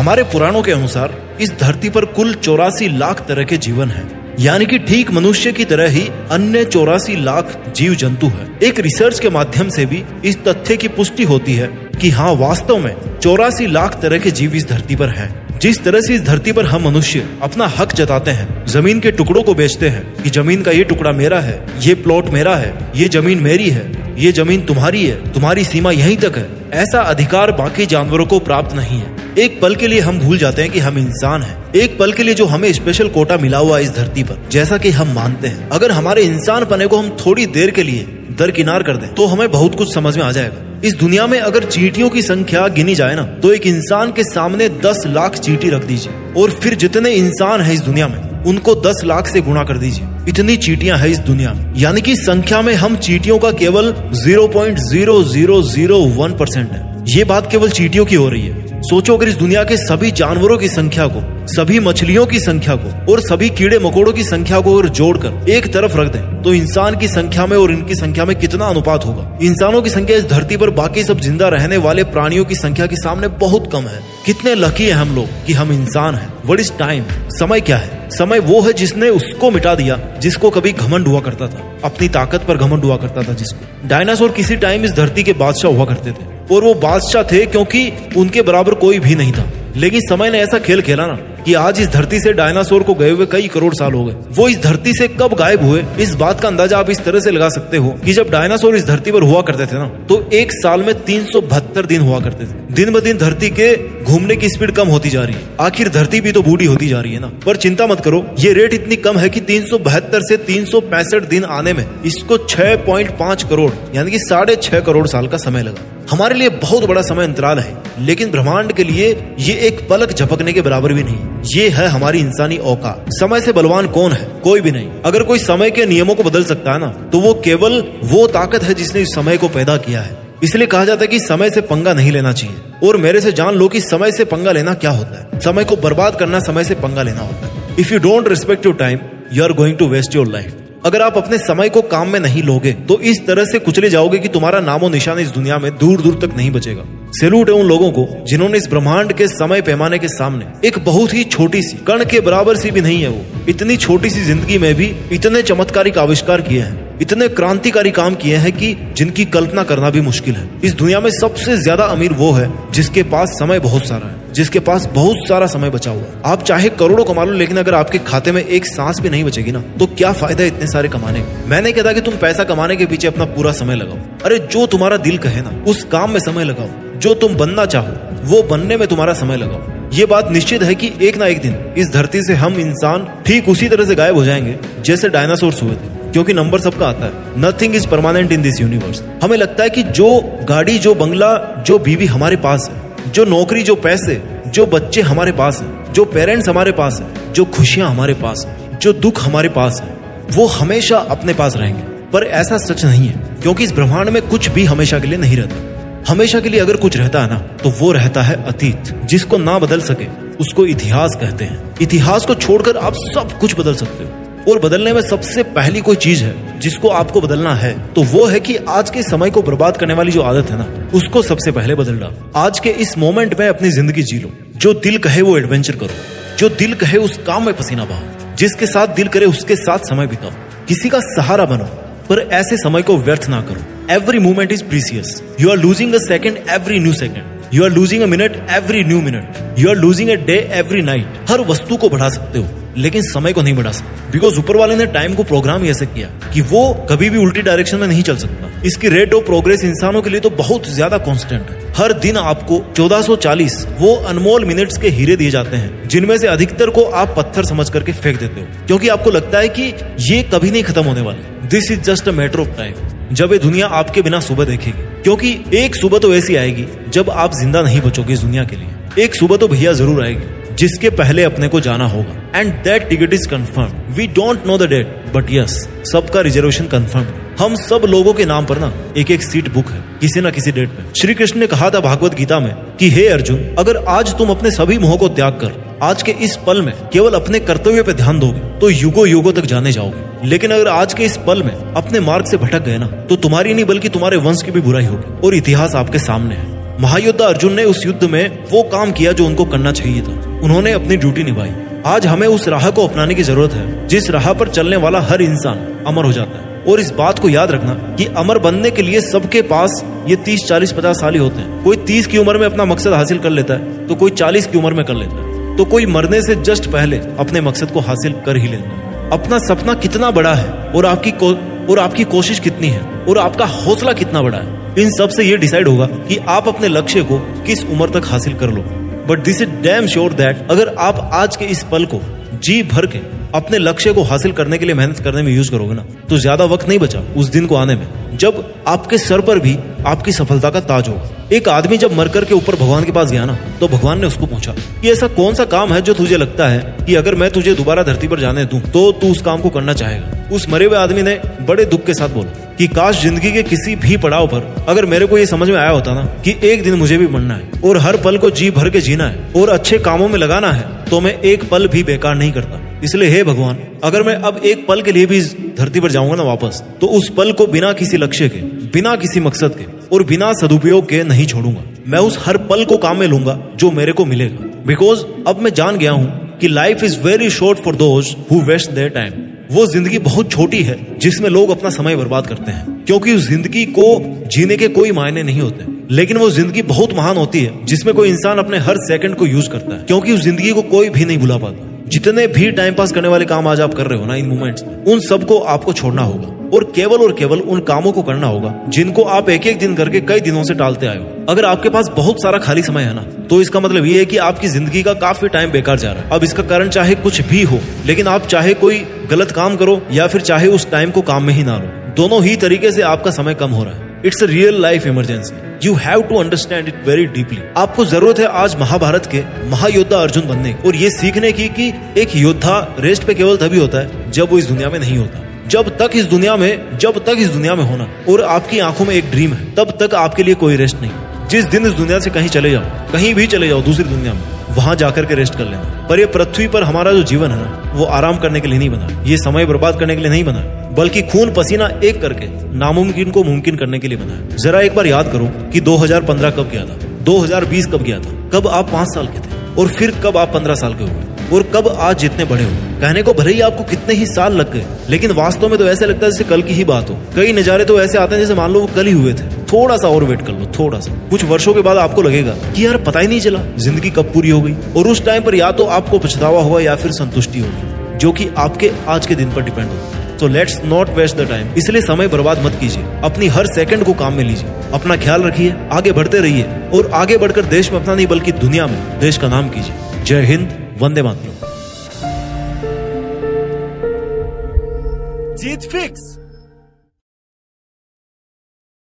हमारे पुराणों के अनुसार इस धरती पर कुल चौरासी लाख तरह के जीवन है। यानी कि ठीक मनुष्य की तरह ही अन्य चौरासी लाख जीव जंतु है। एक रिसर्च के माध्यम से भी इस तथ्य की पुष्टि होती है कि हाँ वास्तव में चौरासी लाख तरह के जीव इस धरती पर है। जिस तरह से इस धरती पर हम मनुष्य अपना हक जताते हैं, ज़मीन के टुकड़ों को बेचते हैं कि ज़मीन का ये टुकड़ा मेरा है, ये प्लॉट मेरा है, ये ज़मीन मेरी है, ये ज़मीन तुम्हारी है, तुम्हारी सीमा यहीं तक है। ऐसा अधिकार बाकी जानवरों को प्राप्त नहीं है। एक पल के लिए हम भूल जाते हैं कि हम इंसान हैं। एक पल के लिए जो हमें स्पेशल कोटा मिला हुआ इस धरती पर, जैसा कि हम मानते हैं। अगर हमारे इंसान पने को हम थोड़ी देर के लिए दरकिनार कर दें तो हमें बहुत कुछ समझ में आ जाएगा। इस दुनिया में अगर चीटियों की संख्या गिनी जाए ना तो एक इंसान के सामने दस लाख चीटी रख दीजिए। और फिर जितने इंसान है इस दुनिया में, उनको दस लाख से गुणा कर दीजिए। इतनी चीटियाँ है इस दुनिया में। यानी कि संख्या में हम चीटियों का केवल zero point zero zero zero one percent है। ये बात केवल चीटियों की हो रही है। सोचो अगर इस दुनिया के सभी जानवरों की संख्या को, सभी मछलियों की संख्या को, और सभी कीड़े मकोड़ों की संख्या को अगर जोड़कर एक तरफ़ रख दें तो इंसान की संख्या में और इनकी संख्या में कितना अनुपात होगा? इंसानों की संख्या इस धरती पर बाकी सब ज़िंदा रहने वाले प्राणियों की संख्या के सामने बहुत कम है। कितने लकी है हम लोग की हम इंसान है। वट इज़ टाइम समय क्या है? समय वो है जिसने उसको मिटा दिया, जिसको कभी घमंड हुआ करता था। अपनी ताकत पर घमंड हुआ करता था जिसको। डायनासोर किसी टाइम इस धरती के बादशाह हुआ करते थे। और वो बादशाह थे क्योंकि उनके बराबर कोई भी नहीं था। लेकिन समय ने ऐसा खेल खेला ना। कि आज इस धरती से डायनासोर को गए हुए कई करोड़ साल हो गए। वो इस धरती से कब गायब हुए? इस बात का अंदाज़ा आप इस तरह से लगा सकते हो कि जब डायनासोर इस धरती पर हुआ करते थे ना तो एक साल में तीन सौ बहत्तर दिन हुआ करते थे। दिन ब दिन धरती के घूमने की स्पीड कम होती जा रही है। आखिर धरती भी तो बूढ़ी होती जा रही है ना। पर चिंता मत करो, ये रेट इतनी कम है कि तीन से तीन सौ पैंसठ दिन आने में इसको छह करोड़, यानी कि साढ़े छह करोड़ साल का समय लगा। हमारे लिए बहुत बड़ा समय अंतराल है, लेकिन ब्रह्मांड के लिए ये एक पलक झपकने के बराबर भी नहीं। ये है हमारी इंसानी औकात। समय से बलवान कौन है? कोई भी नहीं। अगर कोई समय के नियमों को बदल सकता है ना तो वो केवल वो ताकत है जिसने इस समय को पैदा किया है। इसलिए कहा जाता है कि समय से पंगा नहीं लेना चाहिए। और मेरे से जान लो कि समय से पंगा लेना क्या होता है। समय को बर्बाद करना, समय से पंगा लेना होता है। If you don't respect your time you are going to waste your life अगर आप अपने समय को काम में नहीं लोगे तो इस तरह से कुचले जाओगे कि तुम्हारा नामो निशान इस दुनिया में दूर दूर तक नहीं बचेगा। सैल्यूट है उन लोगों को, जिन्होंने इस ब्रह्मांड के समय पैमाने के सामने एक बहुत ही छोटी सी, कण के बराबर सी भी नहीं है वो, इतनी छोटी सी ज़िंदगी में भी इतने चमत्कारिक आविष्कार किए हैं, इतने क्रांतिकारी काम किए हैं कि जिनकी कल्पना करना भी मुश्किल है। इस दुनिया में सबसे ज़्यादा अमीर वो है, जिसके पास समय बहुत सारा है। जिसके पास बहुत सारा समय बचा हुआ आप चाहे करोड़ों कमा लो, लेकिन अगर आपके खाते में एक सांस भी नहीं बचेगी ना तो क्या फ़ायदा इतने सारे कमाने का? मैंने कहता कि तुम पैसा कमाने के पीछे अपना पूरा समय लगाओ। अरे, जो तुम्हारा दिल कहे ना, उस काम में समय लगाओ। जो तुम बनना चाहो, वो बनने में तुम्हारा समय लगाओ। ये बात निश्चित है कि एक ना एक दिन इस धरती से हम इंसान ठीक उसी तरह से गायब हो जाएँगे, जैसे डायनासोर हुए थे। क्योंकि नंबर सबका आता है। Nothing is permanent in this universe हमें लगता है कि जो गाड़ी, जो बंगला, जो बीवी हमारे पास है जो नौकरी, जो पैसे, जो बच्चे हमारे पास है, जो पेरेंट्स हमारे पास है, जो खुशियाँ हमारे पास है, जो दुख हमारे पास है, वो हमेशा अपने पास रहेंगे। पर ऐसा सच नहीं है, क्योंकि इस ब्रह्मांड में कुछ भी हमेशा के लिए नहीं रहता। हमेशा के लिए अगर कुछ रहता है ना तो वो रहता है अतीत। जिसको ना बदल सके, उसको इतिहास कहते हैं। इतिहास को छोड़कर आप सब कुछ बदल सकते हो। और बदलने में सबसे पहली कोई चीज़ है जिसको आपको बदलना है तो वो है कि आज के समय को बर्बाद करने वाली जो आदत है ना, उसको सबसे पहले बदलना आज के इस मोमेंट में अपनी ज़िंदगी जी लो। जो दिल कहे वो एडवेंचर करो। जो दिल कहे उस काम में पसीना बहाओ। जिसके साथ दिल करे उसके साथ समय बिताओ। किसी का सहारा बनो, पर ऐसे समय को व्यर्थ ना करो। Every moment is precious you are losing a second every new second you are losing a minute every new minute you are losing a day every night हर वस्तु को बढ़ा सकते हो। लेकिन समय को नहीं बढ़ा सकते। बिकॉज़ ऊपर वाले ने टाइम को प्रोग्राम ऐसे किया कि वो कभी भी उल्टी डायरेक्शन में नहीं चल सकता। इसकी रेट ऑफ़ प्रोग्रेस इंसानों के लिए तो बहुत ज़्यादा कांस्टेंट है। हर दिन आपको 1440 वो अनमोल मिनट्स के हीरे दिए जाते हैं, जिनमें से अधिकतर को आप पत्थर समझ करके फेंक देते हो। क्योंकि आपको लगता है कि ये कभी नहीं खत्म होने वाले। This is just a matter of time जब ये दुनिया आपके बिना सुबह देखेगी। क्योंकि एक सुबह तो ऐसी आएगी जब आप ज़िंदा नहीं बचोगे इस दुनिया के लिए। एक सुबह तो भैया ज़रूर आएगी। जिसके पहले अपने को जाना होगा। And that ticket is confirm we don't know the date but yes सबका रिजर्वेशन कंफर्म हम सब लोगों के नाम पर ना एक एक सीट बुक है, किसी ना किसी डेट पे। श्री कृष्ण ने कहा था भागवत गीता में कि, हे अर्जुन, अगर आज तुम अपने सभी मोह को त्याग कर, आज के इस पल में केवल अपने कर्तव्य पे ध्यान दोगे तो युगो युगो तक जाने जाओगे। लेकिन अगर आज के इस पल में अपने मार्ग से भटक गए ना तो तुम्हारी नहीं, बल्कि तुम्हारे वंश की भी बुराई होगी, और इतिहास आपके सामने है। महायोद्धा अर्जुन ने उस युद्ध में वो काम किया जो उनको करना चाहिए था। उन्होंने अपनी ड्यूटी निभाई। आज हमें उस राह को अपनाने की ज़रूरत है, जिस राह पर चलने वाला हर इंसान अमर हो जाता है। और इस बात को याद रखना कि अमर बनने के लिए सबके पास ये तीस, चालीस, पचास साल ही होते हैं। कोई तीस की उम्र में अपना मकसद हासिल कर लेता है तो कोई चालीस की उम्र में कर लेता है। तो कोई मरने से जस्ट पहले अपने मकसद को हासिल कर ही लेता है। अपना सपना कितना बड़ा है, और आपकी और आपकी कोशिश कितनी है, और आपका हौसला कितना बड़ा है, इन सबसे ये डिसाइड होगा कि आप अपने लक्ष्य को किस उम्र तक हासिल कर लो but this is damn sure that अगर आप आज के इस पल को जी भर के अपने लक्ष्य को हासिल करने के लिए मेहनत करने में यूज़ करोगे ना तो ज़्यादा वक्त नहीं बचा उस दिन को आने में। जब आपके सर पर भी आपकी सफलता का ताज होगा। एक आदमी जब मरकर के ऊपर भगवान के पास गया ना तो भगवान ने उसको पूछा कि ऐसा कौन सा काम है जो तुझे लगता है कि अगर मैं तुझे दोबारा धरती पर जाने दूँ तो तू उस काम को करना चाहेगा? उस मरे हुए आदमी ने बड़े दुख के साथ बोला कि काश ज़िंदगी के किसी भी पड़ाव पर अगर मेरे को ये समझ में आया होता ना कि एक दिन मुझे भी मरना है और हर पल को जी भर के जीना है और अच्छे कामों में लगाना है तो मैं एक पल भी बेकार नहीं करता। इसलिए हे भगवान, अगर मैं अब एक पल के लिए भी धरती पर जाऊँगा ना वापस तो उस पल को बिना किसी लक्ष्य के, बिना किसी मकसद के और बिना सदुपयोग के नहीं छोड़ूँगा। मैं उस हर पल को काम में लूँगा जो मेरे को मिलेगा। बिकॉज़ अब मैं जान गया हूँ कि life is very short for those who waste their time वो ज़िंदगी बहुत छोटी है, जिसमें लोग अपना समय बर्बाद करते हैं। क्योंकि उस ज़िंदगी को जीने के कोई मायने नहीं होते। लेकिन वो ज़िंदगी बहुत महान होती है, जिसमें कोई इंसान अपने हर सेकंड को यूज़ करता है। क्योंकि उस ज़िंदगी को कोई भी नहीं भुला पाता। जितने भी टाइम पास करने वाले काम आज आप कर रहे हो ना, इन मोमेंट्स उन सबको आपको छोड़ना होगा। और केवल और केवल उन कामों को करना होगा, जिनको आप एक एक दिन करके कई दिनों से टालते आए हो। अगर आपके पास बहुत सारा खाली समय है ना तो इसका मतलब ये है कि आपकी ज़िंदगी का काफ़ी टाइम बेकार जा रहा है। अब इसका कारण चाहे कुछ भी हो, लेकिन आप चाहे कोई गलत काम करो या फिर चाहे उस टाइम को काम में ही ना लो। दोनों ही तरीके से आपका समय कम हो रहा है। It's real life emergency you have to understand it very deeply आपको ज़रूरत है आज महाभारत के महायोद्धा अर्जुन बनने और ये सीखने की कि एक योद्धा रेस्ट पे केवल तभी होता है जब वो इस दुनिया में नहीं होता। जब तक इस दुनिया में, जब तक इस दुनिया में होना, और आपकी आँखों में एक ड्रीम है, तब तक आपके लिए कोई रेस्ट नहीं। जिस दिन इस दुनिया से कहीं चले जाओ, कहीं भी चले जाओ, दूसरी दुनिया में, वहाँ जाकर के रेस्ट कर लेना। पर ये पृथ्वी पर हमारा जो जीवन है ना, वो आराम करने के लिए नहीं बना। ये समय बर्बाद करने के लिए नहीं बना, बल्कि खून पसीना एक करके, नामुमकिन को मुमकिन करने के लिए बनाया जरा एक बार याद करो कि 2015 कब गया था 2020 कब गया था, कब आप पाँच साल के थे, और फिर कब आप पंद्रह साल के हुए और कब आज जितने बड़े हो। कहने को भले ही आपको कितने ही साल लग गए, लेकिन वास्तव में तो ऐसे लगता है जैसे कल की ही बात हो। कई नजारे तो ऐसे आते हैं जैसे मान लो वो कल ही हुए थे। थोड़ा सा और वेट कर लो, थोड़ा सा। कुछ वर्षों के बाद आपको लगेगा कि यार पता ही नहीं चला, ज़िंदगी कब पूरी हो गई। और उस टाइम पर या तो आपको पछतावा हुआ या फिर संतुष्टि होगी, जो कि आपके आज के दिन पर डिपेंड होगा। तो let's not waste the time इसलिए समय बर्बाद मत कीजिए। अपनी हर सेकंड को काम में लीजिए। अपना ख्याल रखिए, आगे बढ़ते रहिए। और आगे बढ़कर देश में अपना नहीं, बल्कि दुनिया में, देश का नाम कीजिए। जय हिंद वंदे मातरम। जीत फिक्स